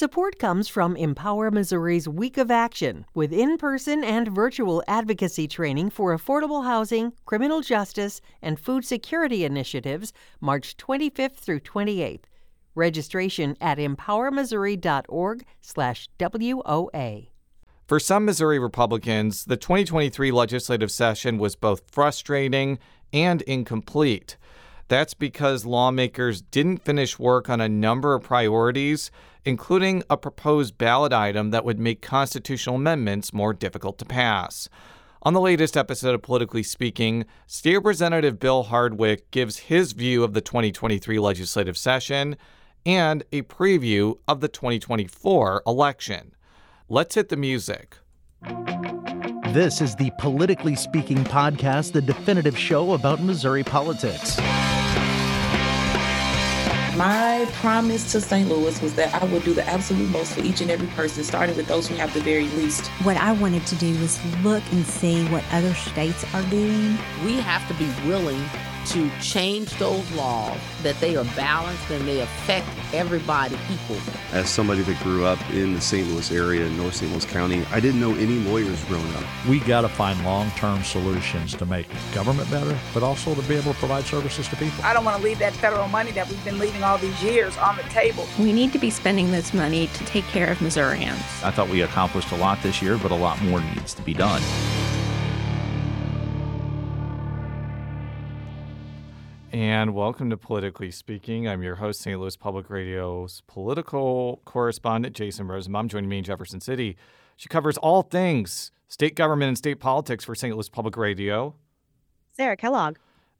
Support comes from Empower Missouri's Week of Action, with in person and virtual advocacy training for affordable housing, criminal justice, and food security initiatives, March 25th through 28th. Registration at empowermissouri.org/WOA. For some Missouri Republicans, the 2023 legislative session was both frustrating and incomplete. That's because lawmakers didn't finish work on a number of priorities, including a proposed ballot item that would make constitutional amendments more difficult to pass. On the latest episode of Politically Speaking, State Representative Bill Hardwick gives his view of the 2023 legislative session and a preview of the 2024 election. Let's hit the music. This is the Politically Speaking podcast, the definitive show about Missouri politics. My promise to St. Louis was that I would do the absolute most for each and every person, starting with those who have the very least. What I wanted to do was look and see what other states are doing. We have to be willing to change those laws that they are balanced and they affect everybody equally. As somebody that grew up in the St. Louis area, in North St. Louis County, I didn't know any lawyers growing up. We got to find long-term solutions to make government better, but also to be able to provide services to people. I don't want to leave that federal money that we've been leaving all these years on the table. We need to be spending this money to take care of Missourians. I thought we accomplished a lot this year, but a lot more needs to be done. And welcome to Politically Speaking. I'm your host, St. Louis Public Radio's political correspondent, Jason Rosenbaum. Joining me in Jefferson City, she covers all things state government and state politics for St. Louis Public Radio. Sarah Kellogg.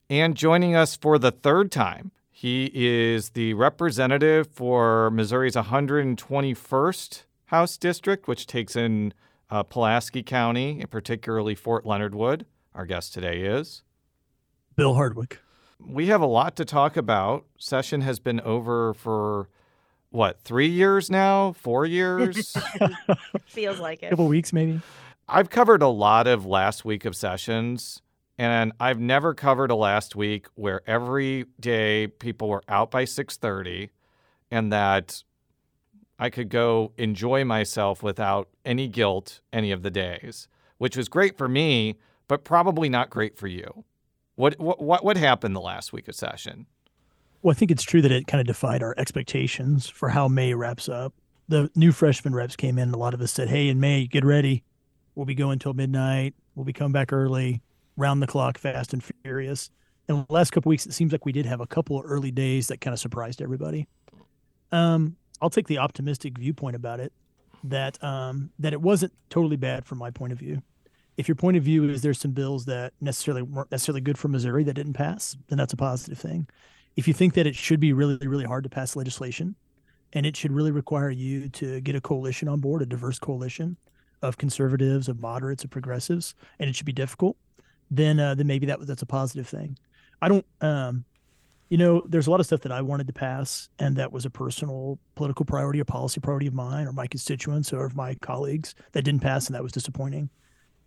And joining us for the third time, he is the representative for Missouri's 121st House District, which takes in uh, Pulaski County, and particularly Fort Leonard Wood. Our guest today is Bill Hardwick we have a lot to talk about. Session has been over for what, three years now? Four years? Feels like it. A couple weeks, maybe. I've covered a lot of last week of sessions, and I've never covered a last week where every day people were out by 6:30 and that I could go enjoy myself without any guilt any of the days, which was great for me, but probably not great for you. What what what happened the last week of session? Well, I think it's true that it kind of defied our expectations for how May wraps up. The new freshman reps came in, a lot of us said, "Hey, in May, get ready. We'll be going till midnight. We'll be coming back early, round the clock, fast and furious." And the last couple weeks, it seems like we did have a couple of early days that kind of surprised everybody. Um, I'll take the optimistic viewpoint about it that um, that it wasn't totally bad from my point of view if your point of view is there's some bills that necessarily weren't necessarily good for Missouri that didn't pass, then that's a positive thing. If you think that it should be really, really hard to pass legislation and it should really require you to get a coalition on board, a diverse coalition of conservatives, of moderates, of progressives, and it should be difficult, then uh, then maybe that that's a positive thing. I don't um, you know, there's a lot of stuff that I wanted to pass, and that was a personal political priority or policy priority of mine or my constituents or of my colleagues that didn't pass, and that was disappointing.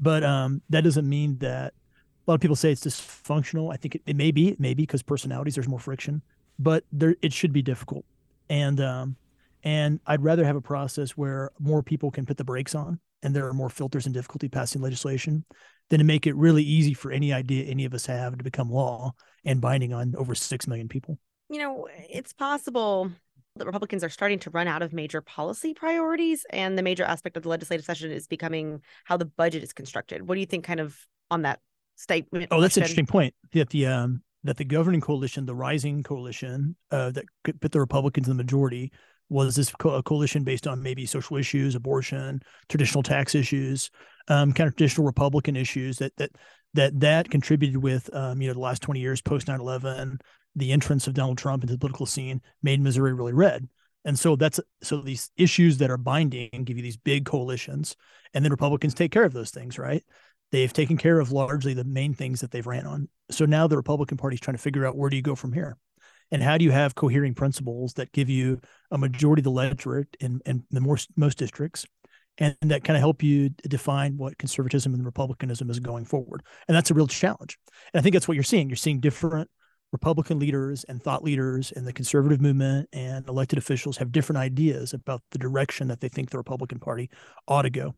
But um, that doesn't mean that a lot of people say it's dysfunctional. I think it, it may be, it may be because personalities, there's more friction, but there it should be difficult. And um, and I'd rather have a process where more people can put the brakes on and there are more filters and difficulty passing legislation than to make it really easy for any idea any of us have to become law and binding on over six million people. You know, it's possible that Republicans are starting to run out of major policy priorities, and the major aspect of the legislative session is becoming how the budget is constructed. What do you think, kind of, on that statement? Oh, that's an interesting point. That the um, that the governing coalition, the rising coalition uh, that could put the Republicans in the majority, was this co- coalition based on maybe social issues, abortion, traditional tax issues, um, kind of traditional Republican issues that that that that contributed with um, you know the last 20 years post 9/11 the entrance of Donald Trump into the political scene made Missouri really red. And so that's so these issues that are binding give you these big coalitions, and then Republicans take care of those things, right? They've taken care of largely the main things that they've ran on. So now the Republican Party is trying to figure out where do you go from here, and how do you have cohering principles that give you a majority of the electorate in, in the most most districts, and that kind of help you define what conservatism and republicanism is going forward. And that's a real challenge. And I think that's what you're seeing. You're seeing different Republican leaders and thought leaders and the conservative movement and elected officials have different ideas about the direction that they think the Republican Party ought to go.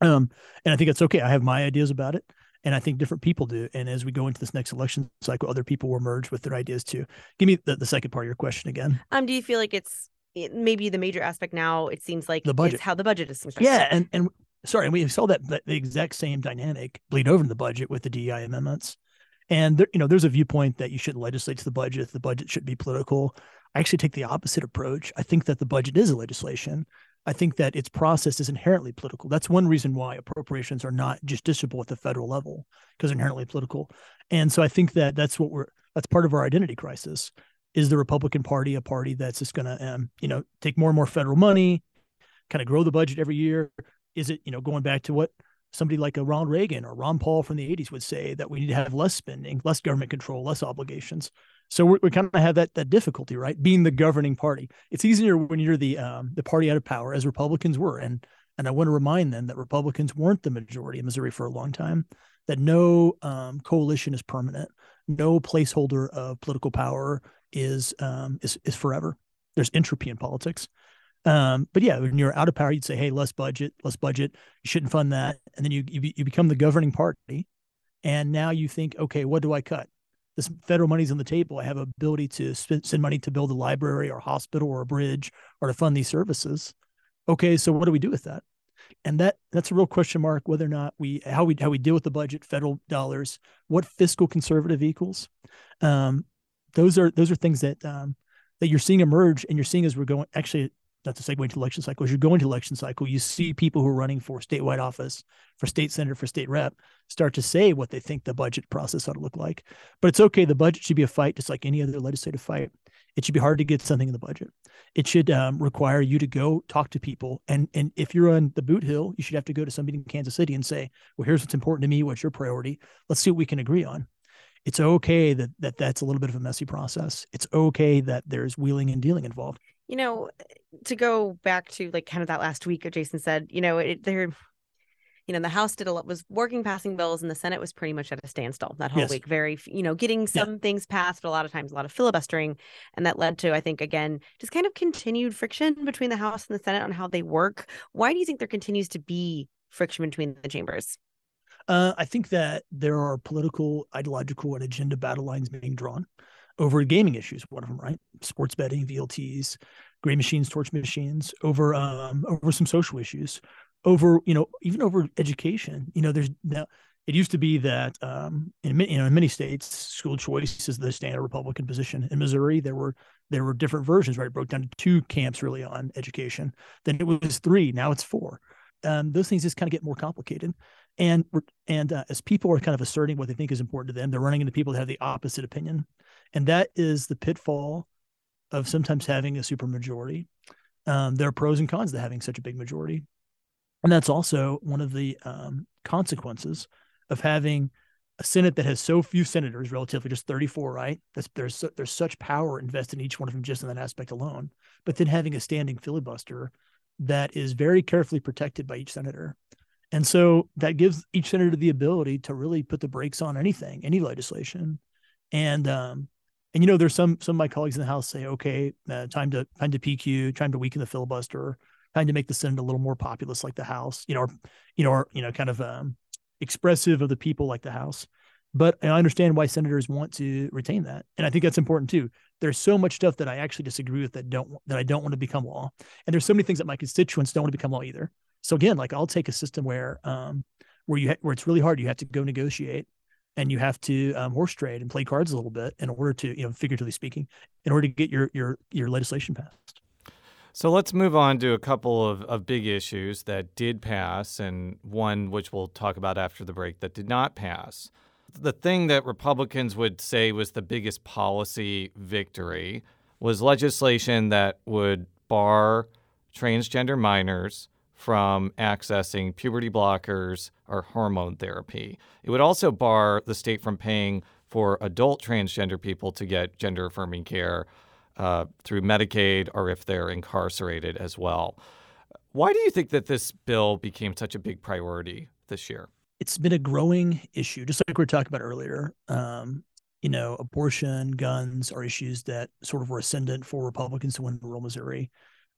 Um, and I think it's okay. I have my ideas about it, and I think different people do. And as we go into this next election cycle, other people will merge with their ideas too. Give me the, the second part of your question again. Um, do you feel like it's maybe the major aspect now? It seems like the budget, how the budget is constructed. Yeah, and and sorry, and we saw that the exact same dynamic bleed over in the budget with the DEI amendments. And there, you know, there's a viewpoint that you shouldn't legislate to the budget. The budget should be political. I actually take the opposite approach. I think that the budget is a legislation. I think that its process is inherently political. That's one reason why appropriations are not justiciable at the federal level because inherently political. And so I think that that's what we're that's part of our identity crisis. Is the Republican Party a party that's just going to um, you know take more and more federal money, kind of grow the budget every year? Is it you know going back to what somebody like a Ronald Reagan or Ron Paul from the 80s would say that we need to have less spending, less government control, less obligations. So we, we kind of have that that difficulty, right? Being the governing party, it's easier when you're the um, the party out of power, as Republicans were, and and I want to remind them that Republicans weren't the majority in Missouri for a long time. That no um, coalition is permanent, no placeholder of political power is um, is is forever. There's entropy in politics. Um, but yeah, when you're out of power, you'd say, "Hey, less budget, less budget. You shouldn't fund that." And then you you, you become the governing party, and now you think, "Okay, what do I cut? This federal money's on the table. I have ability to spend, send money to build a library or a hospital or a bridge or to fund these services. Okay, so what do we do with that?" And that that's a real question mark whether or not we how we how we deal with the budget, federal dollars, what fiscal conservative equals. Um, those are those are things that um, that you're seeing emerge, and you're seeing as we're going. Actually, not to segue into election cycle, as you go into election cycle, you see people who are running for statewide office, for state senator, for state rep, start to say what they think the budget process ought to look like. But it's okay. The budget should be a fight, just like any other legislative fight. It should be hard to get something in the budget. It should um, require you to go talk to people. And and if you're on the boot hill, you should have to go to somebody in Kansas City and say, well, here's what's important to me. What's your priority? Let's see what we can agree on. It's okay that, that that's a little bit of a messy process. It's okay that there's wheeling and dealing involved you know, to go back to like kind of that last week, Jason said, you know, it, there, you know, the House did a lot, was working passing bills, and the Senate was pretty much at a standstill that whole yes. week. Very, you know, getting some yeah. things passed, but a lot of times a lot of filibustering, and that led to, I think, again, just kind of continued friction between the House and the Senate on how they work. Why do you think there continues to be friction between the chambers? Uh, I think that there are political, ideological, and agenda battle lines being drawn over gaming issues, one of them, right? Sports betting, VLTs, gray machines, torch machines, over um, over some social issues, over you know even over education. You know, there's now it used to be that um, in you know in many states, school choice is the standard Republican position. In Missouri, there were there were different versions, right? It broke down to two camps really on education. Then it was three. Now it's four. Um, those things just kind of get more complicated and and uh, as people are kind of asserting what they think is important to them they're running into people that have the opposite opinion and that is the pitfall of sometimes having a supermajority. Um, there are pros and cons to having such a big majority, and that's also one of the um, consequences of having a Senate that has so few senators, relatively just 34, right? That's, there's there's such power invested in each one of them just in that aspect alone. But then having a standing filibuster that is very carefully protected by each senator. And so that gives each senator the ability to really put the brakes on anything, any legislation. And um, and you know, there's some some of my colleagues in the House say, okay, uh, time to time to PQ, time to weaken the filibuster, time to make the Senate a little more populist like the House, you know, or you know, or you know, kind of um, expressive of the people like the House. But I understand why senators want to retain that, and I think that's important too. There's so much stuff that I actually disagree with that don't that I don't want to become law, and there's so many things that my constituents don't want to become law either. So again, like I'll take a system where um, where you ha- where it's really hard, you have to go negotiate and you have to um, horse trade and play cards a little bit in order to, you know, figuratively speaking, in order to get your your your legislation passed. So let's move on to a couple of, of big issues that did pass, and one which we'll talk about after the break that did not pass. The thing that Republicans would say was the biggest policy victory was legislation that would bar transgender minors from accessing puberty blockers or hormone therapy. It would also bar the state from paying for adult transgender people to get gender affirming care uh, through Medicaid or if they're incarcerated as well. Why do you think that this bill became such a big priority this year? It's been a growing issue, just like we were talking about earlier. Um, you know, abortion, guns are issues that sort of were ascendant for Republicans to win rural Missouri.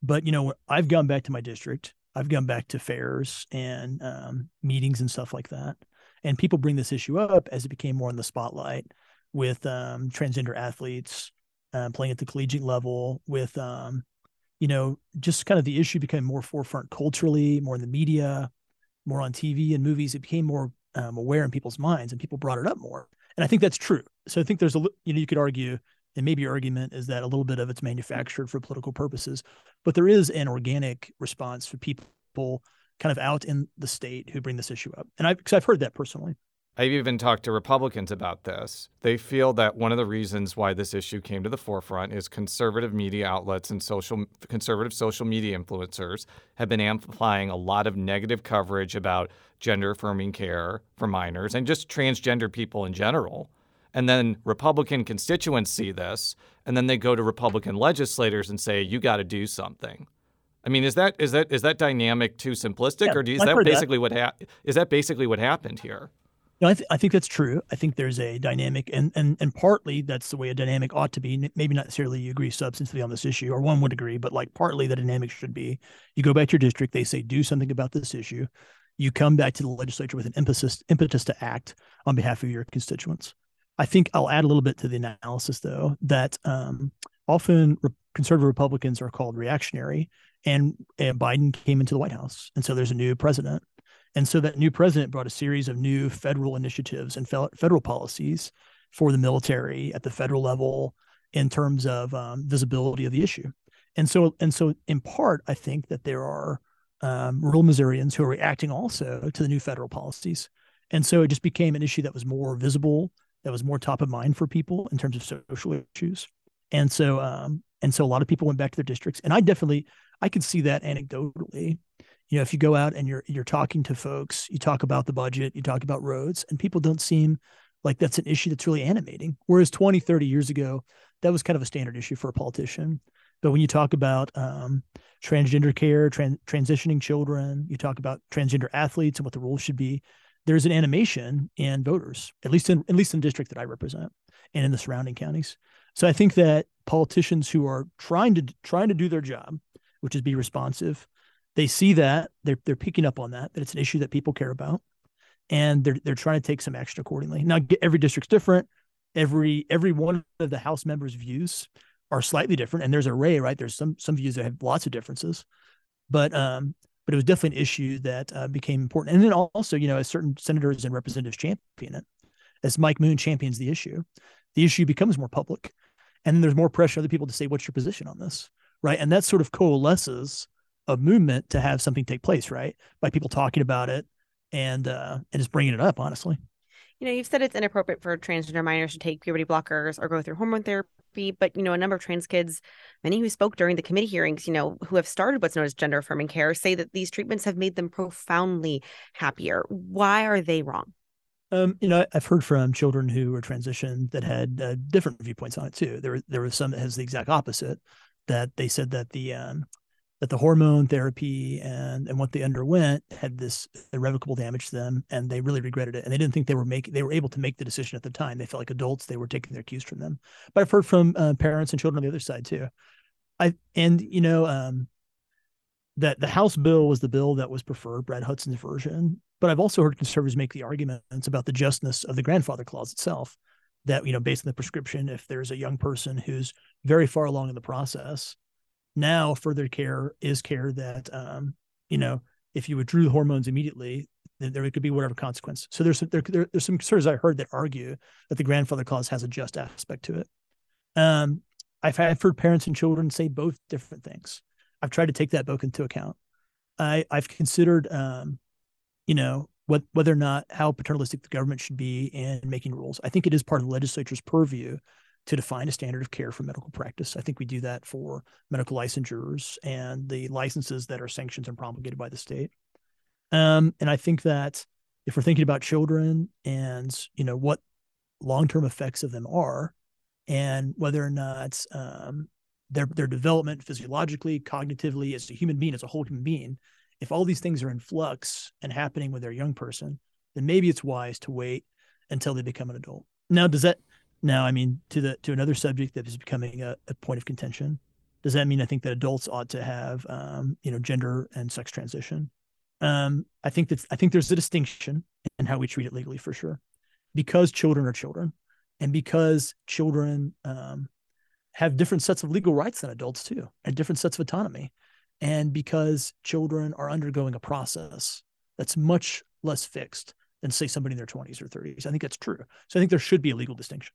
But you know, I've gone back to my district. I've gone back to fairs and um, meetings and stuff like that, and people bring this issue up as it became more in the spotlight with um, transgender athletes uh, playing at the collegiate level, with um, you know, just kind of the issue became more forefront culturally, more in the media, more on TV and movies. It became more um, aware in people's minds, and people brought it up more. And I think that's true. So I think there's a you know you could argue, and maybe your argument is that a little bit of it's mm. manufactured for political purposes, but there is an organic response for people kind of out in the state who bring this issue up, and I've because I've heard that personally. I've even talked to Republicans about this. They feel that one of the reasons why this issue came to the forefront is conservative media outlets and social conservative social media influencers have been amplifying a lot of negative coverage about gender affirming care for minors and just transgender people in general. And then Republican constituents see this, and then they go to Republican legislators and say, "You got to do something." I mean, is that is that is that dynamic too simplistic, Yeah, or do, is I've that heard that. basically what ha- is that basically what happened here? No, I, th- I think that's true. I think there's a dynamic, and and and partly that's the way a dynamic ought to be. Maybe not necessarily you agree substantively on this issue, or one would agree, but like partly the dynamic should be: you go back to your district, they say do something about this issue, you come back to the legislature with an impetus impetus to act on behalf of your constituents. I think I'll add a little bit to the analysis, though, that um, often re- conservative Republicans are called reactionary, and, and Biden came into the White House, and so there's a new president. And so that new president brought a series of new federal initiatives and fel- federal policies for the military at the federal level in terms of um, visibility of the issue. And so, and so, in part, I think that there are um, rural Missourians who are reacting also to the new federal policies. And so it just became an issue that was more visible, that was more top of mind for people in terms of social issues. And so, um, and so a lot of people went back to their districts. And I definitely, I could see that anecdotally you know if you go out and you're you're talking to folks you talk about the budget you talk about roads and people don't seem like that's an issue that's really animating whereas 20 30 years ago that was kind of a standard issue for a politician but when you talk about um, transgender care tran- transitioning children you talk about transgender athletes and what the rules should be there's an animation in voters at least in at least in the district that i represent and in the surrounding counties. So i think that politicians who are trying to trying to do their job which is be responsive they see that they're they're picking up on that that it's an issue that people care about and they're they're trying to take some action accordingly. Now every district's different. Every every one of the house members views are slightly different and there's an array right? There's some some views that have lots of differences. But um but it was definitely an issue that uh, became important and then also you know as certain senators and representatives champion it as mike moon champions the issue the issue becomes more public and then there's more pressure on other people to say what's your position on this right and that sort of coalesces a movement to have something take place, right? By people talking about it and uh, and just bringing it up. Honestly, You know, you've said it's inappropriate for transgender minors to take puberty blockers or go through hormone therapy, but you know, a number of trans kids, many who spoke during the committee hearings, you know, who have started what's known as gender affirming care, say that these treatments have made them profoundly happier. Why are they wrong? um, you know, I've heard from children who were transitioned that had uh, different viewpoints on it too. There, there was some that has the exact opposite. That they said that the um, that the hormone therapy and and what they underwent had this irrevocable damage to them and they really regretted it and they didn't think they were making they were able to make the decision at the time. They felt like adults they were taking their cues from them. But i've heard from uh, parents and children on the other side too. I and you know um that the house bill was the bill that was preferred brad hudson's version but i've also heard conservatives make the arguments about the justness of the grandfather clause itself that you know based on the prescription if there's a young person who's very far along in the process now further care is care that um, you know if you withdrew hormones immediately then there could be whatever consequence. So there's some, there, there, there's some concerns i heard that argue that the grandfather clause has a just aspect to it. Um, I've, I've heard parents and children say both different things. I've tried to take that both into account. I, i've considered um, you know what, whether or not how paternalistic the government should be in making rules. I think it is part of the legislature's purview to define a standard of care for medical practice. I think we do that for medical licensures and the licenses that are sanctioned and promulgated by the state. Um, and I think that if we're thinking about children and you know what long-term effects of them are, and whether or not um, their their development physiologically, cognitively, as a human being, as a whole human being, if all these things are in flux and happening with their young person, then maybe it's wise to wait until they become an adult. Now, does that Now, I mean, to the to another subject that is becoming a, a point of contention, does that mean I think that adults ought to have, um, you know, gender and sex transition? Um, I think that I think there's a distinction in how we treat it legally for sure, because children are children, and because children um, have different sets of legal rights than adults too, and different sets of autonomy, and because children are undergoing a process that's much less fixed than say somebody in their 20s or 30s. I think that's true. So I think there should be a legal distinction.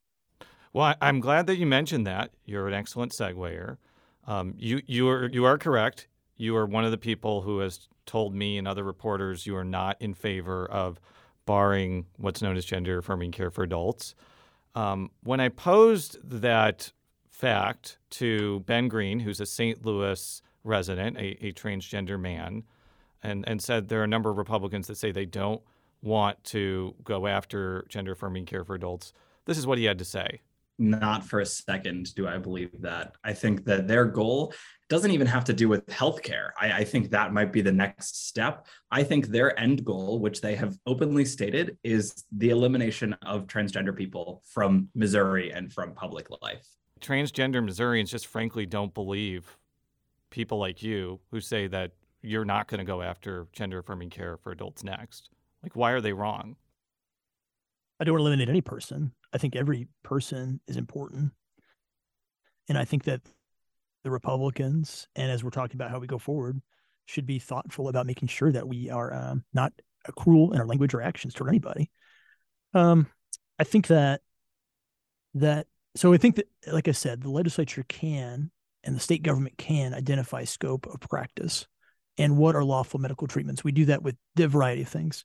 Well, I'm glad that you mentioned that. You're an excellent seguer. Um, you you are you are correct. You are one of the people who has told me and other reporters you are not in favor of barring what's known as gender affirming care for adults. Um, when I posed that fact to Ben Green, who's a St. Louis resident, a, a transgender man, and, and said there are a number of Republicans that say they don't want to go after gender affirming care for adults, this is what he had to say not for a second do I believe that. I think that their goal doesn't even have to do with healthcare. I, I think that might be the next step. I think their end goal, which they have openly stated, is the elimination of transgender people from Missouri and from public life. Transgender Missourians just frankly don't believe people like you who say that you're not going to go after gender affirming care for adults next. Like, why are they wrong? I don't eliminate any person. I think every person is important. And I think that the Republicans, and as we're talking about how we go forward, should be thoughtful about making sure that we are um, not cruel in our language or actions toward anybody. Um, I think that that so I think that, like I said, the legislature can and the state government can identify scope of practice and what are lawful medical treatments. We do that with a variety of things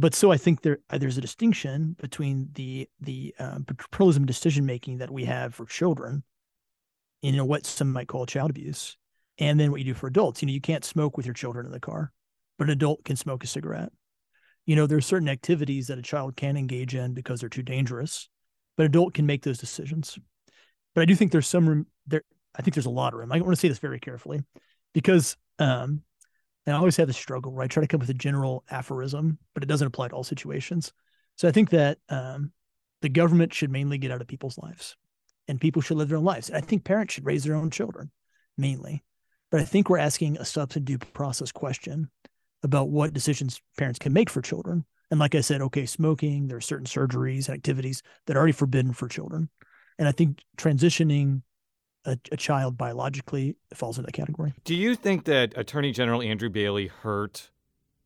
but so I think there uh, there's a distinction between the the uh, pluralism decision making that we have for children, you know what some might call child abuse, and then what you do for adults. You know, you can't smoke with your children in the car, but an adult can smoke a cigarette. You know, there are certain activities that a child can engage in because they're too dangerous, but an adult can make those decisions. But I do think there's some room there. I think there's a lot of room. I want to say this very carefully, because um, and I always have this struggle where I try to come up with a general aphorism, but it doesn't apply to all situations. So I think that um, the government should mainly get out of people's lives and people should live their own lives. And I think parents should raise their own children mainly. But I think we're asking a substantive due process question about what decisions parents can make for children. And like I said, okay, smoking, there are certain surgeries and activities that are already forbidden for children. And I think transitioning a, a, child biologically falls into that category. Do you think that Attorney General Andrew Bailey hurt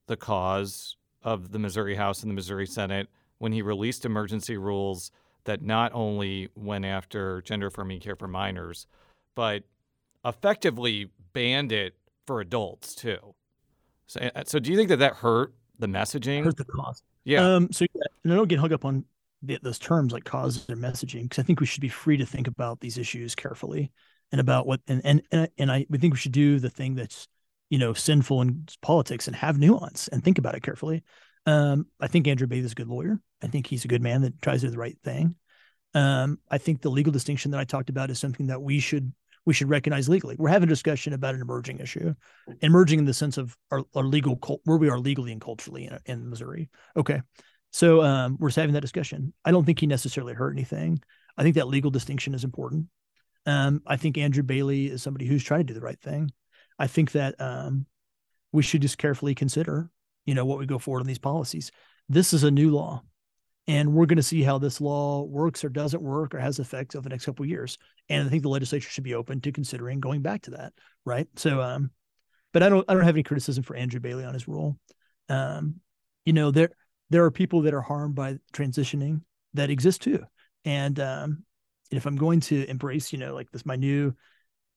the cause of the Missouri House and the Missouri Senate when he released emergency rules that not only went after gender affirming care for minors, but effectively banned it for adults too? So, uh, so do you think that that hurt the messaging? Hurt the cause. Yeah. Um, so, yeah, and I don't get hung up on those terms like causes or messaging because I think we should be free to think about these issues carefully and about what and and and, and I we think we should do the thing that's you know sinful in politics and have nuance and think about it carefully. Um, I think Andrew Bailey is a good lawyer. I think he's a good man that tries to do the right thing. Um, I think the legal distinction that I talked about is something that we should we should recognize legally. We're having a discussion about an emerging issue, emerging in the sense of our, our legal cult where we are legally and culturally in, in Missouri. Okay, so um, we're having that discussion. I don't think he necessarily hurt anything. I think that legal distinction is important. Um, I think Andrew Bailey is somebody who's trying to do the right thing. I think that um, we should just carefully consider, you know, what we go forward on these policies. This is a new law, and we're going to see how this law works or doesn't work or has effects over the next couple of years. And I think the legislature should be open to considering going back to that, right? So, um, but I don't, I don't have any criticism for Andrew Bailey on his rule. Um, you know, there there are people that are harmed by transitioning that exist too. And um, if I'm going to embrace, you know, like this, my new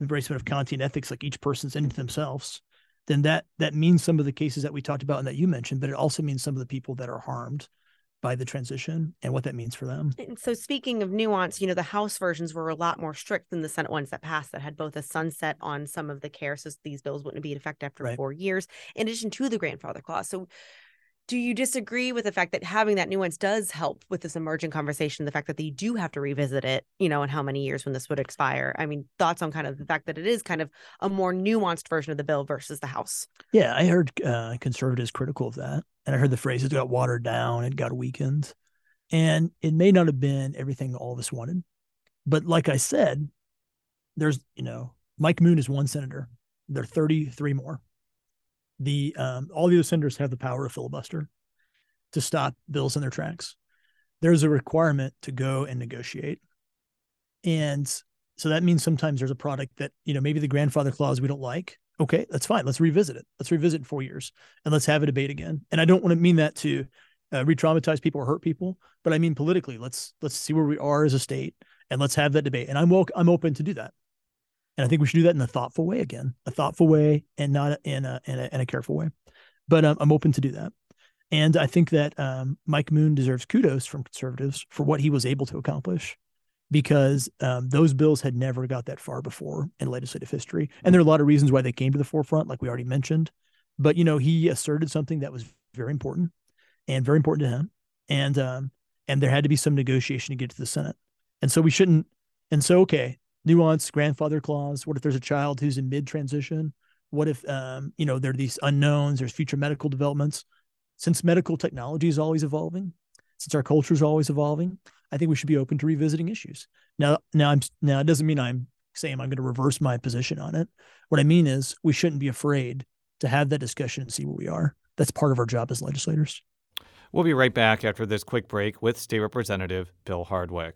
embracement of Kantian ethics, like each person's into themselves, then that that means some of the cases that we talked about and that you mentioned, but it also means some of the people that are harmed by the transition and what that means for them. And so speaking of nuance, you know, the House versions were a lot more strict than the Senate ones that passed that had both a sunset on some of the care. So these bills wouldn't be in effect after right. four years, in addition to the grandfather clause. So do you disagree with the fact that having that nuance does help with this emerging conversation the fact that they do have to revisit it you know in how many years when this would expire i mean thoughts on kind of the fact that it is kind of a more nuanced version of the bill versus the house yeah i heard uh, conservatives critical of that and i heard the phrase it got watered down it got weakened And it may not have been everything all of us wanted. But like I said, there's, you know, Mike Moon is one senator. There are 33 more. The um, all the other senators have the power of filibuster to stop bills in their tracks. There's a requirement to go and negotiate. And so that means sometimes there's a product that, you know, maybe the grandfather clause we don't like. Okay, that's fine. Let's revisit it. Let's revisit in four years and let's have a debate again. And I don't want to mean that to uh, re-traumatize people or hurt people, but I mean politically. Let's let's see where we are as a state and let's have that debate. And I'm I'm open to do that. And I think we should do that in a thoughtful way again, a thoughtful way and not in a in a, in a careful way. But um, I'm open to do that. And I think that um, Mike Moon deserves kudos from conservatives for what he was able to accomplish because um, those bills had never got that far before in legislative history. And there are a lot of reasons why they came to the forefront, like we already mentioned. But you know, he asserted something that was very important and very important to him, and um, and there had to be some negotiation to get to the Senate. And so we shouldn't. And so okay, nuance, grandfather clause. What if there's a child who's in mid transition? What if um, you know there are these unknowns? There's future medical developments. Since medical technology is always evolving, since our culture is always evolving, I think we should be open to revisiting issues. Now, now I'm now it doesn't mean I'm saying I'm going to reverse my position on it. What I mean is we shouldn't be afraid to have that discussion and see where we are. That's part of our job as legislators. We'll be right back after this quick break with State Representative Bill Hardwick.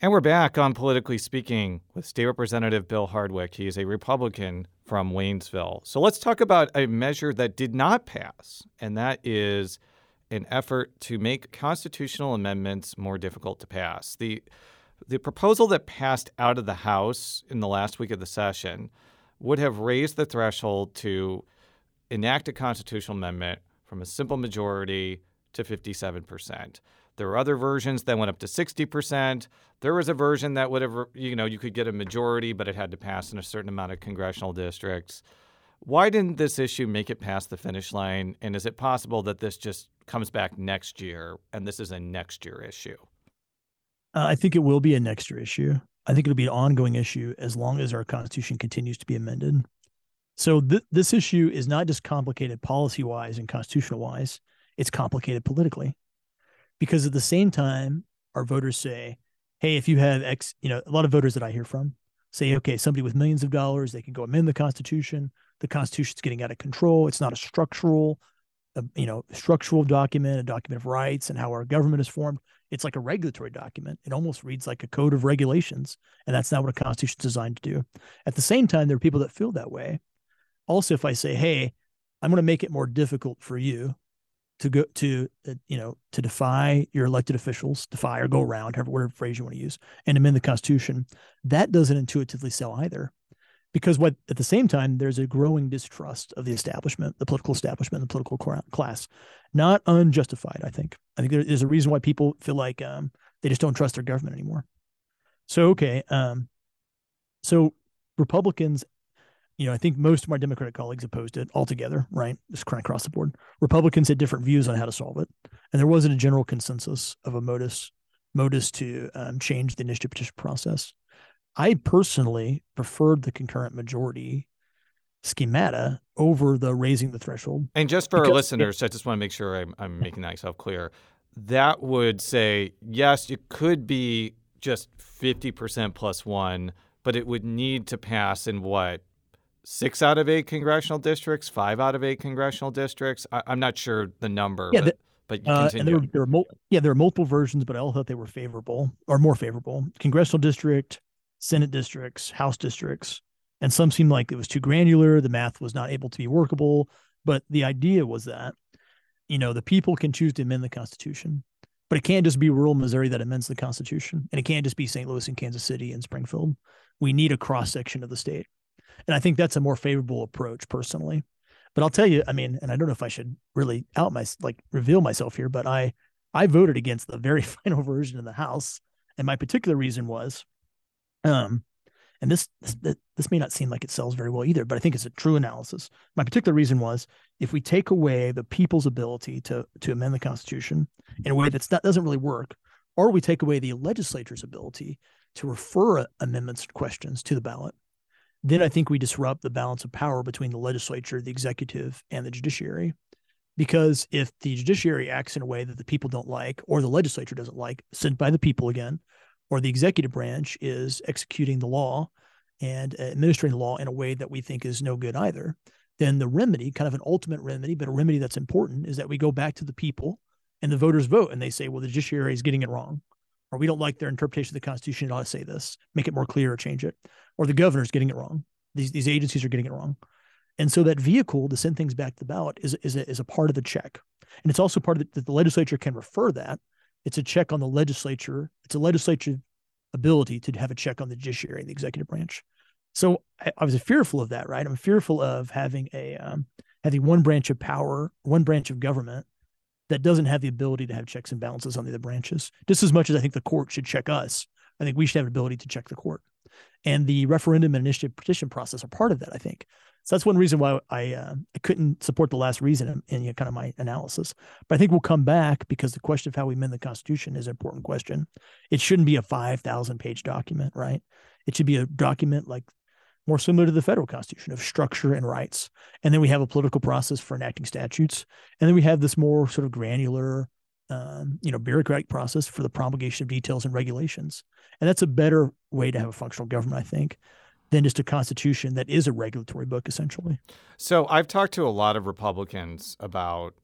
And we're back on Politically Speaking with State Representative Bill Hardwick. He is a Republican from Waynesville. So let's talk about a measure that did not pass, and that is an effort to make constitutional amendments more difficult to pass. The the proposal that passed out of the House in the last week of the session would have raised the threshold to enact a constitutional amendment from a simple majority to 57%. There were other versions that went up to 60%. There was a version that would have, you know, you could get a majority, but it had to pass in a certain amount of congressional districts. Why didn't this issue make it past the finish line? And is it possible that this just comes back next year and this is a next year issue? Uh, I think it will be a next year issue. I think it'll be an ongoing issue as long as our Constitution continues to be amended. So th- this issue is not just complicated policy wise and constitutional wise; it's complicated politically, because at the same time, our voters say, "Hey, if you have X," you know, a lot of voters that I hear from say, "Okay, somebody with millions of dollars, they can go amend the Constitution. The Constitution's getting out of control. It's not a structural, a, you know, structural document, a document of rights and how our government is formed. It's like a regulatory document. It almost reads like a code of regulations, and that's not what a constitution's designed to do. At the same time, there are people that feel that way. Also, if I say, "Hey, I'm going to make it more difficult for you to go to, uh, you know, to defy your elected officials, defy or go around, however whatever phrase you want to use, and amend the Constitution," that doesn't intuitively sell either. Because what at the same time there's a growing distrust of the establishment the political establishment the political class. Not unjustified i think. I think there's a reason why people feel like um, they just don't trust their government anymore. So okay um, so republicans you know i think most of my democratic colleagues opposed it altogether right? Just kind of across the board. Republicans had different views on how to solve it. And there wasn't a general consensus of a modus modus to um, change the initiative petition process. I personally preferred the concurrent majority schemata over the raising the threshold. And just for our listeners, it, I just want to make sure I'm, I'm making myself clear. That would say, yes, it could be just 50% plus one, but it would need to pass in what, six out of eight congressional districts, five out of eight congressional districts? I, am not sure the number. Yeah, but, the, but you uh, there were, there were mul- yeah, there are multiple versions, but I all thought they were favorable or more favorable. Congressional district, Senate districts, House districts, and some seemed like it was too granular. The math was not able to be workable. But the idea was that, you know, the people can choose to amend the Constitution, but it can't just be rural Missouri that amends the Constitution, and it can't just be St. Louis and Kansas City and Springfield. We need a cross section of the state, and I think that's a more favorable approach personally. But I'll tell you, I mean, and I don't know if I should really out my like reveal myself here, but I I voted against the very final version in the House, and my particular reason was Um, and this, this this may not seem like it sells very well either, but I think it's a true analysis. My particular reason was if we take away the people's ability to to amend the Constitution in a way that's that doesn't really work, or we take away the legislature's ability to refer amendments questions to the ballot, then I think we disrupt the balance of power between the legislature, the executive, and the judiciary. Because if the judiciary acts in a way that the people don't like, or the legislature doesn't like, sent by the people again, or the executive branch is executing the law and administering the law in a way that we think is no good either, then the remedy, kind of an ultimate remedy, but a remedy that's important, is that we go back to the people and the voters vote and they say, well, the judiciary is getting it wrong, or we don't like their interpretation of the Constitution. It ought to say this, make it more clear or change it, or the governor's getting it wrong. These, these agencies are getting it wrong. And so that vehicle to send things back to the ballot is, is, a, is a part of the check. And it's also part of the, that the legislature can refer that. It's a check on the legislature. It's a legislature ability to have a check on the judiciary and the executive branch. So I, I was fearful of that, right? I'm fearful of having a um, having one branch of power, one branch of government that doesn't have the ability to have checks and balances on the other branches. Just as much as I think the court should check us, I think we should have an ability to check the court. And the referendum and initiative petition process are part of that, I think. So that's one reason why I uh, I couldn't support the last reason in, in you know, kind of my analysis. But I think we'll come back because the question of how we amend the Constitution is an important question. It shouldn't be a five thousand page document, right? It should be a document like more similar to the federal constitution of structure and rights. And then we have a political process for enacting statutes. And then we have this more sort of granular, um, you know, bureaucratic process for the promulgation of details and regulations. And that's a better way to have a functional government, I think, than just a constitution that is a regulatory book, essentially. So I've talked to a lot of Republicans about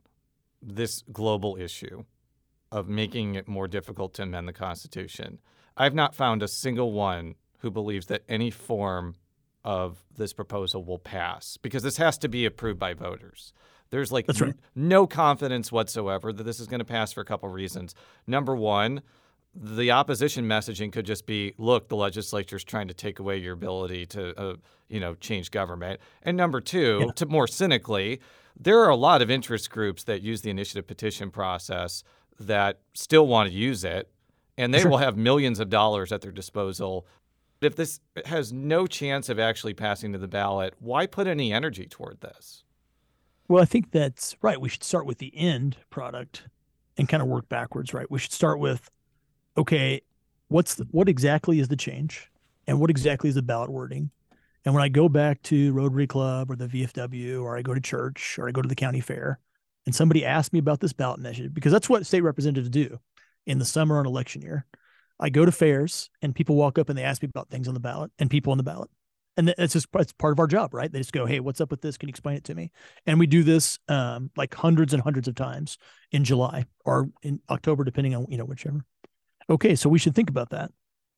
this global issue of making it more difficult to amend the Constitution. I've not found a single one who believes that any form of this proposal will pass because this has to be approved by voters. There's like right. n- no confidence whatsoever that this is going to pass for a couple of reasons. Number one, the opposition messaging could just be, "Look, the legislature is trying to take away your ability to, uh, you know, change government." And number two, yeah. to more cynically, there are a lot of interest groups that use the initiative petition process that still want to use it, and they sure. will have millions of dollars at their disposal if this has no chance of actually passing to the ballot, why put any energy toward this? Well, I think that's right. We should start with the end product and kind of work backwards, right? We should start with okay, what's the, what exactly is the change and what exactly is the ballot wording? And when I go back to Rotary Club or the VFW or I go to church or I go to the county fair and somebody asks me about this ballot initiative because that's what state representatives do in the summer on election year. I go to fairs and people walk up and they ask me about things on the ballot and people on the ballot. And that's just it's part of our job, right? They just go, "Hey, what's up with this? Can you explain it to me?" And we do this um, like hundreds and hundreds of times in July or in October, depending on you know whichever. Okay, so we should think about that.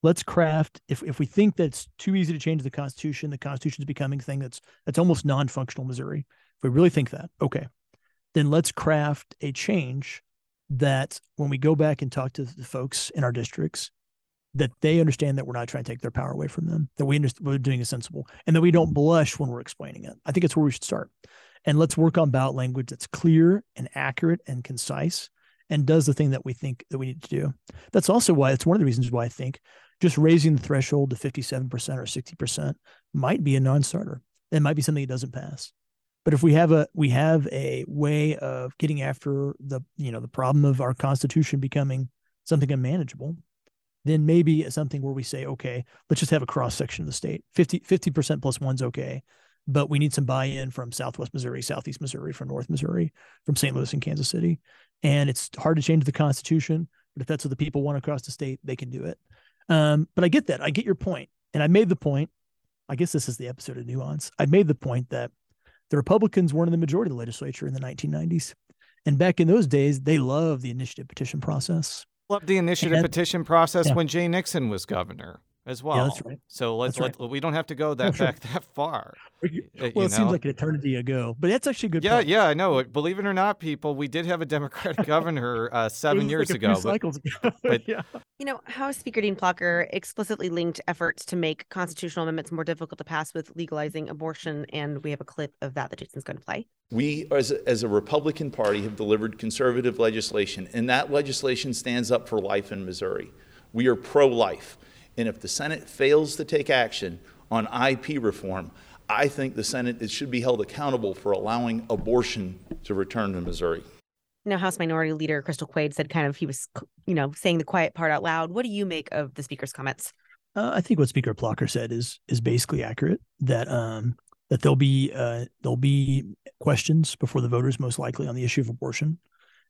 Let's craft if if we think that's too easy to change the Constitution, the Constitution is becoming a thing that's that's almost non-functional Missouri. If we really think that, okay, then let's craft a change that when we go back and talk to the folks in our districts, that they understand that we're not trying to take their power away from them, that we understand we're doing a sensible, and that we don't blush when we're explaining it. I think it's where we should start. And let's work on ballot language that's clear and accurate and concise and does the thing that we think that we need to do. That's also why it's one of the reasons why I think just raising the threshold to 57% or 60% might be a non-starter. It might be something that doesn't pass. But if we have a we have a way of getting after the you know the problem of our constitution becoming something unmanageable, then maybe something where we say, okay, let's just have a cross section of the state. 50 percent plus one's okay, but we need some buy-in from Southwest Missouri, Southeast Missouri, from North Missouri, from St. Louis and Kansas City. And it's hard to change the Constitution, but if that's what the people want across the state, they can do it. Um, but I get that. I get your point, and I made the point. I guess this is the episode of nuance. I made the point that the Republicans weren't in the majority of the legislature in the 1990s. And back in those days, they loved the initiative petition process. Loved the initiative petition process yeah. when Jay Nixon was governor as well. Yeah, that's right. So let's right. let we don't have to go that back that far. well, it know? seems like an eternity ago, but that's actually a good. Yeah, point. yeah, I know. Believe it or not, people, we did have a Democratic governor uh, seven years like ago. But, cycles ago. but yeah. You know, House Speaker Dean Plocher explicitly linked efforts to make constitutional amendments more difficult to pass with legalizing abortion, and we have a clip of that that Jason's going to play. We, as a, as a Republican Party, have delivered conservative legislation, and that legislation stands up for life in Missouri. We are pro life. And if the Senate fails to take action on IP reform, I think the Senate should be held accountable for allowing abortion to return to Missouri. Now, House Minority Leader Crystal Quade said kind of he was, you know, saying the quiet part out loud. What do you make of the speaker's comments? Uh, I think what Speaker Plocher said is is basically accurate. That um, that there'll be uh, there'll be questions before the voters, most likely on the issue of abortion,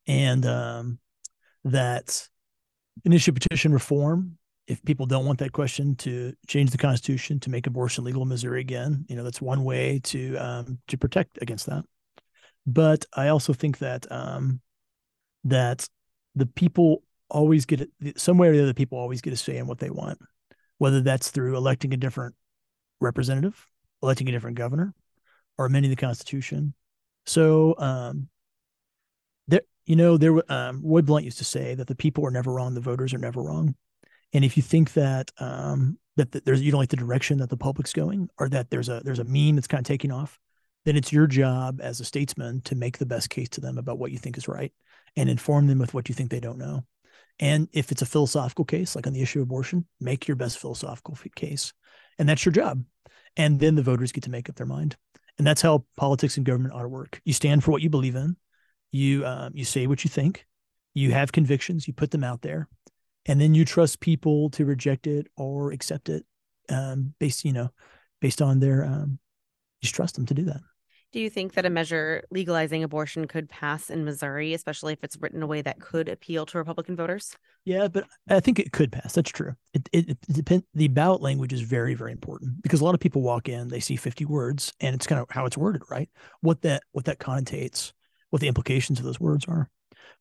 and um, that initial petition reform. If people don't want that question to change the Constitution to make abortion legal in Missouri again, you know that's one way to um, to protect against that. But I also think that um, that the people always get some way or the other. People always get a say in what they want, whether that's through electing a different representative, electing a different governor, or amending the Constitution. So, um, there, you know, there. Um, Roy Blunt used to say that the people are never wrong, the voters are never wrong. And if you think that um, that, there's you don't like the direction that the public's going, or that there's a there's a meme that's kind of taking off, then it's your job as a statesman to make the best case to them about what you think is right and inform them with what you think they don't know. And if it's a philosophical case, like on the issue of abortion, make your best philosophical case. And that's your job. And then the voters get to make up their mind. And that's how politics and government ought to work. You stand for what you believe in. You um, you say what you think. You have convictions. You put them out there, and then you trust people to reject it or accept it, um, based you know, based on their um, you just trust them to do that. Do you think that a measure legalizing abortion could pass in Missouri, especially if it's written in a way that could appeal to Republican voters? Yeah, but I think it could pass. That's true. It it, it depend, The ballot language is very very important because a lot of people walk in, they see fifty words, and it's kind of how it's worded, right? What that what that connotates, what the implications of those words are.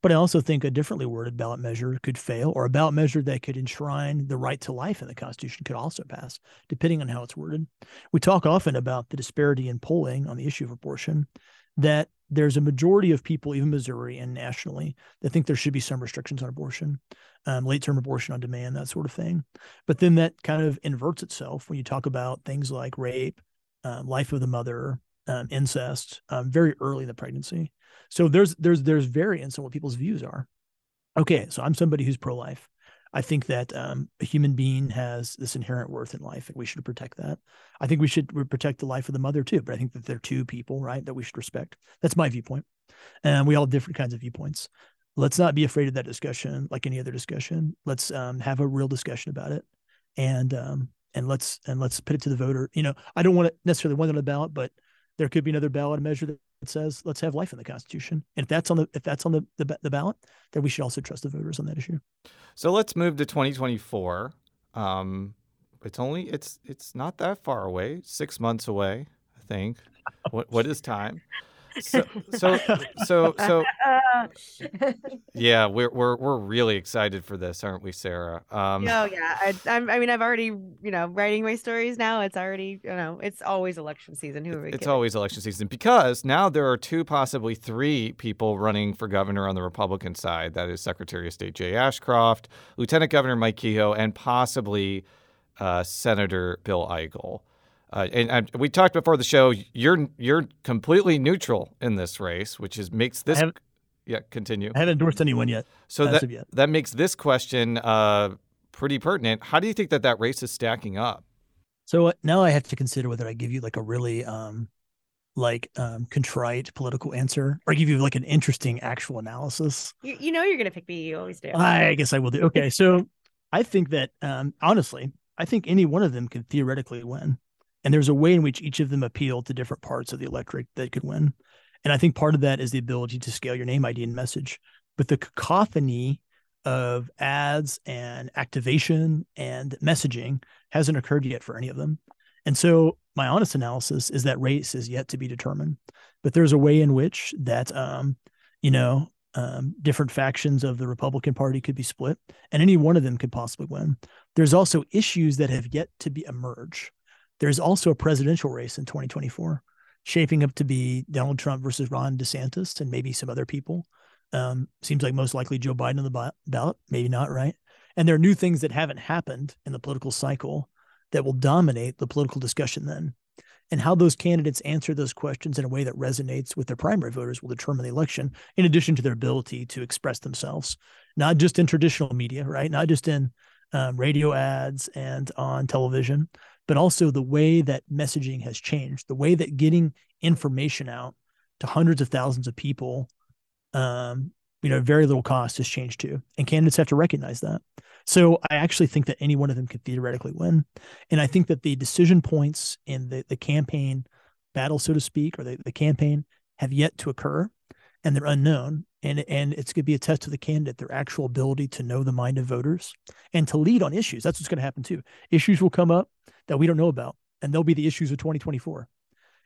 But I also think a differently worded ballot measure could fail, or a ballot measure that could enshrine the right to life in the Constitution could also pass, depending on how it's worded. We talk often about the disparity in polling on the issue of abortion, that there's a majority of people, even Missouri and nationally, that think there should be some restrictions on abortion, um, late term abortion on demand, that sort of thing. But then that kind of inverts itself when you talk about things like rape, um, life of the mother, um, incest, um, very early in the pregnancy. So there's there's there's variance in what people's views are. Okay, so I'm somebody who's pro-life. I think that um, a human being has this inherent worth in life, and we should protect that. I think we should protect the life of the mother too, but I think that they're two people, right, that we should respect. That's my viewpoint, and we all have different kinds of viewpoints. Let's not be afraid of that discussion, like any other discussion. Let's um, have a real discussion about it, and um, and let's and let's put it to the voter. You know, I don't want to necessarily want it on the ballot, but there could be another ballot measure that says let's have life in the Constitution. And if that's on the if that's on the, the, the ballot, then we should also trust the voters on that issue. So let's move to 2024. Um, it's only it's it's not that far away. Six months away, I think. what what is time? So so so so yeah, we're we're we're really excited for this, aren't we, Sarah? Um, oh yeah, I, I'm, I mean, I've already you know writing my stories now. It's already you know it's always election season. Who are we? It's kidding? always election season because now there are two, possibly three people running for governor on the Republican side. That is Secretary of State Jay Ashcroft, Lieutenant Governor Mike Kehoe, and possibly uh, Senator Bill Eigel. Uh, and, and, we talked before the show. You're you're completely neutral in this race, which is makes this. Yeah, continue. I haven't endorsed anyone yet. So that yet. that makes this question uh, pretty pertinent. How do you think that that race is stacking up? So uh, now I have to consider whether I give you like a really um, like um, contrite political answer or give you like an interesting actual analysis. You, you know you're going to pick me. You always do. I guess I will do. Okay, so I think that um, honestly, I think any one of them could theoretically win. And there's a way in which each of them appeal to different parts of the electorate that could win. And I think part of that is the ability to scale your name ID and message. But the cacophony of ads and activation and messaging hasn't occurred yet for any of them. And so my honest analysis is that race is yet to be determined. But there's a way in which that um, you know, um, different factions of the Republican Party could be split, and any one of them could possibly win. There's also issues that have yet to be emerge. There's also a presidential race in 2024 shaping up to be Donald Trump versus Ron DeSantis and maybe some other people. Um, seems like most likely Joe Biden on the ballot, maybe not, right? And there are new things that haven't happened in the political cycle that will dominate the political discussion then. And how those candidates answer those questions in a way that resonates with their primary voters will determine the election, in addition to their ability to express themselves, not just in traditional media, right? Not just in um, radio ads and on television, but also the way that messaging has changed, the way that getting information out to hundreds of thousands of people, um, you know, very little cost has changed too. And candidates have to recognize that. So I actually think that any one of them could theoretically win. And I think that the decision points in the, the campaign battle, so to speak, or the, the campaign have yet to occur and they're unknown. And, and it's going to be a test to the candidate, their actual ability to know the mind of voters and to lead on issues. That's what's going to happen too. Issues will come up that we don't know about, and they'll be the issues of 2024.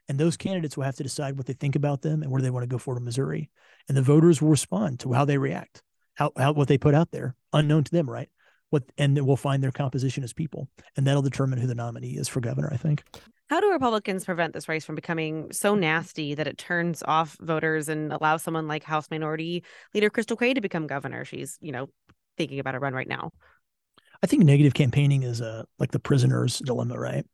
And those candidates will have to decide what they think about them and where they want to go forward in Missouri. And the voters will respond to how they react, how, how what they put out there, unknown to them, right? What and we'll find their composition as people. And that'll determine who the nominee is for governor, I think. How do Republicans prevent this race from becoming so nasty that it turns off voters and allows someone like House Minority Leader Crystal Quade to become governor? She's, you know, thinking about a run right now. I think negative campaigning is a like the prisoner's dilemma, right?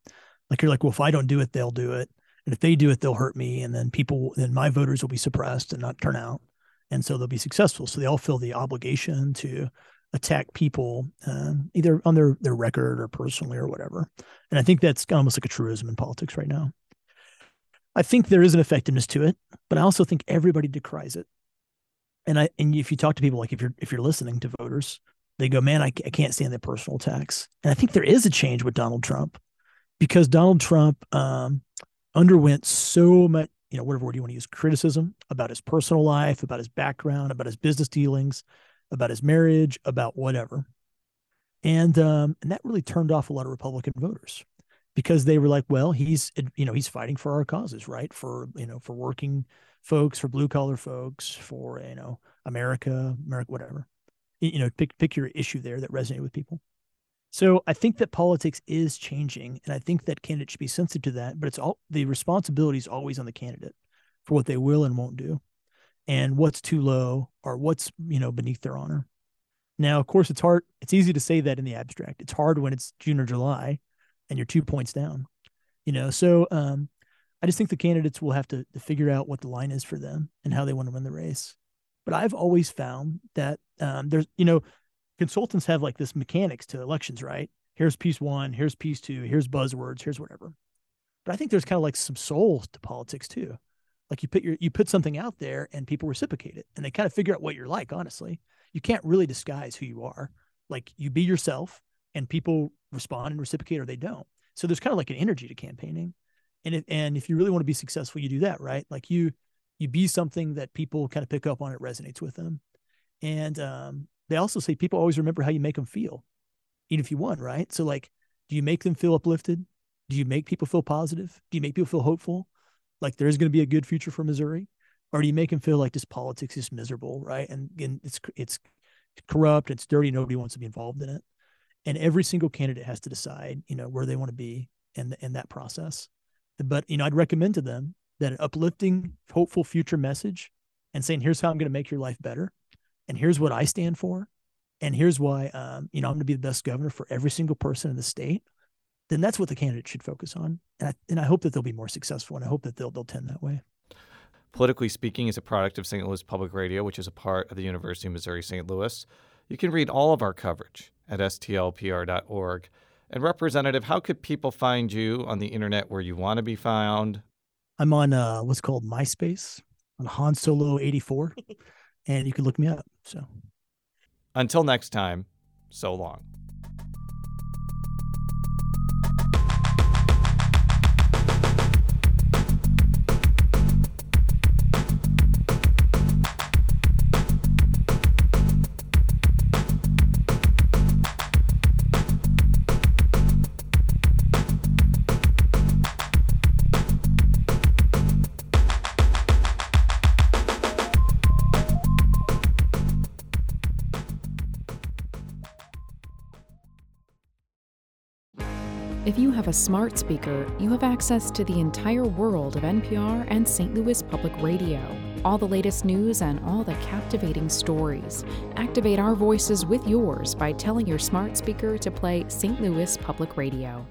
Like you're like, well, if I don't do it, they'll do it, and if they do it, they'll hurt me, and then people, then my voters will be suppressed and not turn out, and so they'll be successful. So they all feel the obligation to attack people um, either on their their record or personally or whatever. And I think that's almost like a truism in politics right now. I think there is an effectiveness to it, but I also think everybody decries it. And I and if you talk to people like if you're if you're listening to voters, they go, "Man, I, I can't stand the personal attacks." And I think there is a change with Donald Trump because Donald Trump um, underwent so much, you know, whatever word you want to use, criticism about his personal life, about his background, about his business dealings, about his marriage, about whatever. And um, and that really turned off a lot of Republican voters because they were like, well, he's you know he's fighting for our causes, right? For you know for working folks, for blue collar folks, for you know America, America, whatever. You know, pick pick your issue there that resonated with people. So I think that politics is changing, and I think that candidates should be sensitive to that. But it's all the responsibility is always on the candidate for what they will and won't do and what's too low or what's you know beneath their honor now of course it's hard it's easy to say that in the abstract it's hard when it's june or july and you're two points down you know so um i just think the candidates will have to, to figure out what the line is for them and how they want to win the race but i've always found that um there's you know consultants have like this mechanics to elections right? Here's piece one here's piece two here's buzzwords here's whatever. But i think there's kind of like some soul to politics too. Like you put your you put something out there and people reciprocate it and they kind of figure out what you're like honestly. You can't really disguise who you are. Like you be yourself and people respond and reciprocate or they don't. So there's kind of like an energy to campaigning. And if, and if you really want to be successful you do that right? Like you you be something that people kind of pick up on it resonates with them and um, they also say people always remember how you make them feel even if you won right so like do you make them feel uplifted do you make people feel positive do you make people feel hopeful like there's going to be a good future for Missouri, or do you make them feel like this politics is miserable, right? And, and it's it's corrupt, it's dirty, nobody wants to be involved in it. And every single candidate has to decide, you know, where they want to be in in that process. But you know, I'd recommend to them that an uplifting, hopeful future message, and saying, "Here's how I'm going to make your life better, and here's what I stand for, and here's why, um, you know, I'm going to be the best governor for every single person in the state." then that's what the candidate should focus on. And I, and I hope that they'll be more successful, and I hope that they'll they'll tend that way. Politically Speaking is a product of St. Louis Public Radio, which is a part of the University of Missouri St. Louis. You can read all of our coverage at stlpr.org. And Representative, how could people find you on the internet where you want to be found? I'm on uh, what's called MySpace on Han Solo 84, and you can look me up. So until next time, so long. Smart speaker, you have access to the entire world of NPR and St. Louis Public Radio. All the latest news and all the captivating stories. Activate our voices with yours by telling your smart speaker to play St. Louis Public Radio.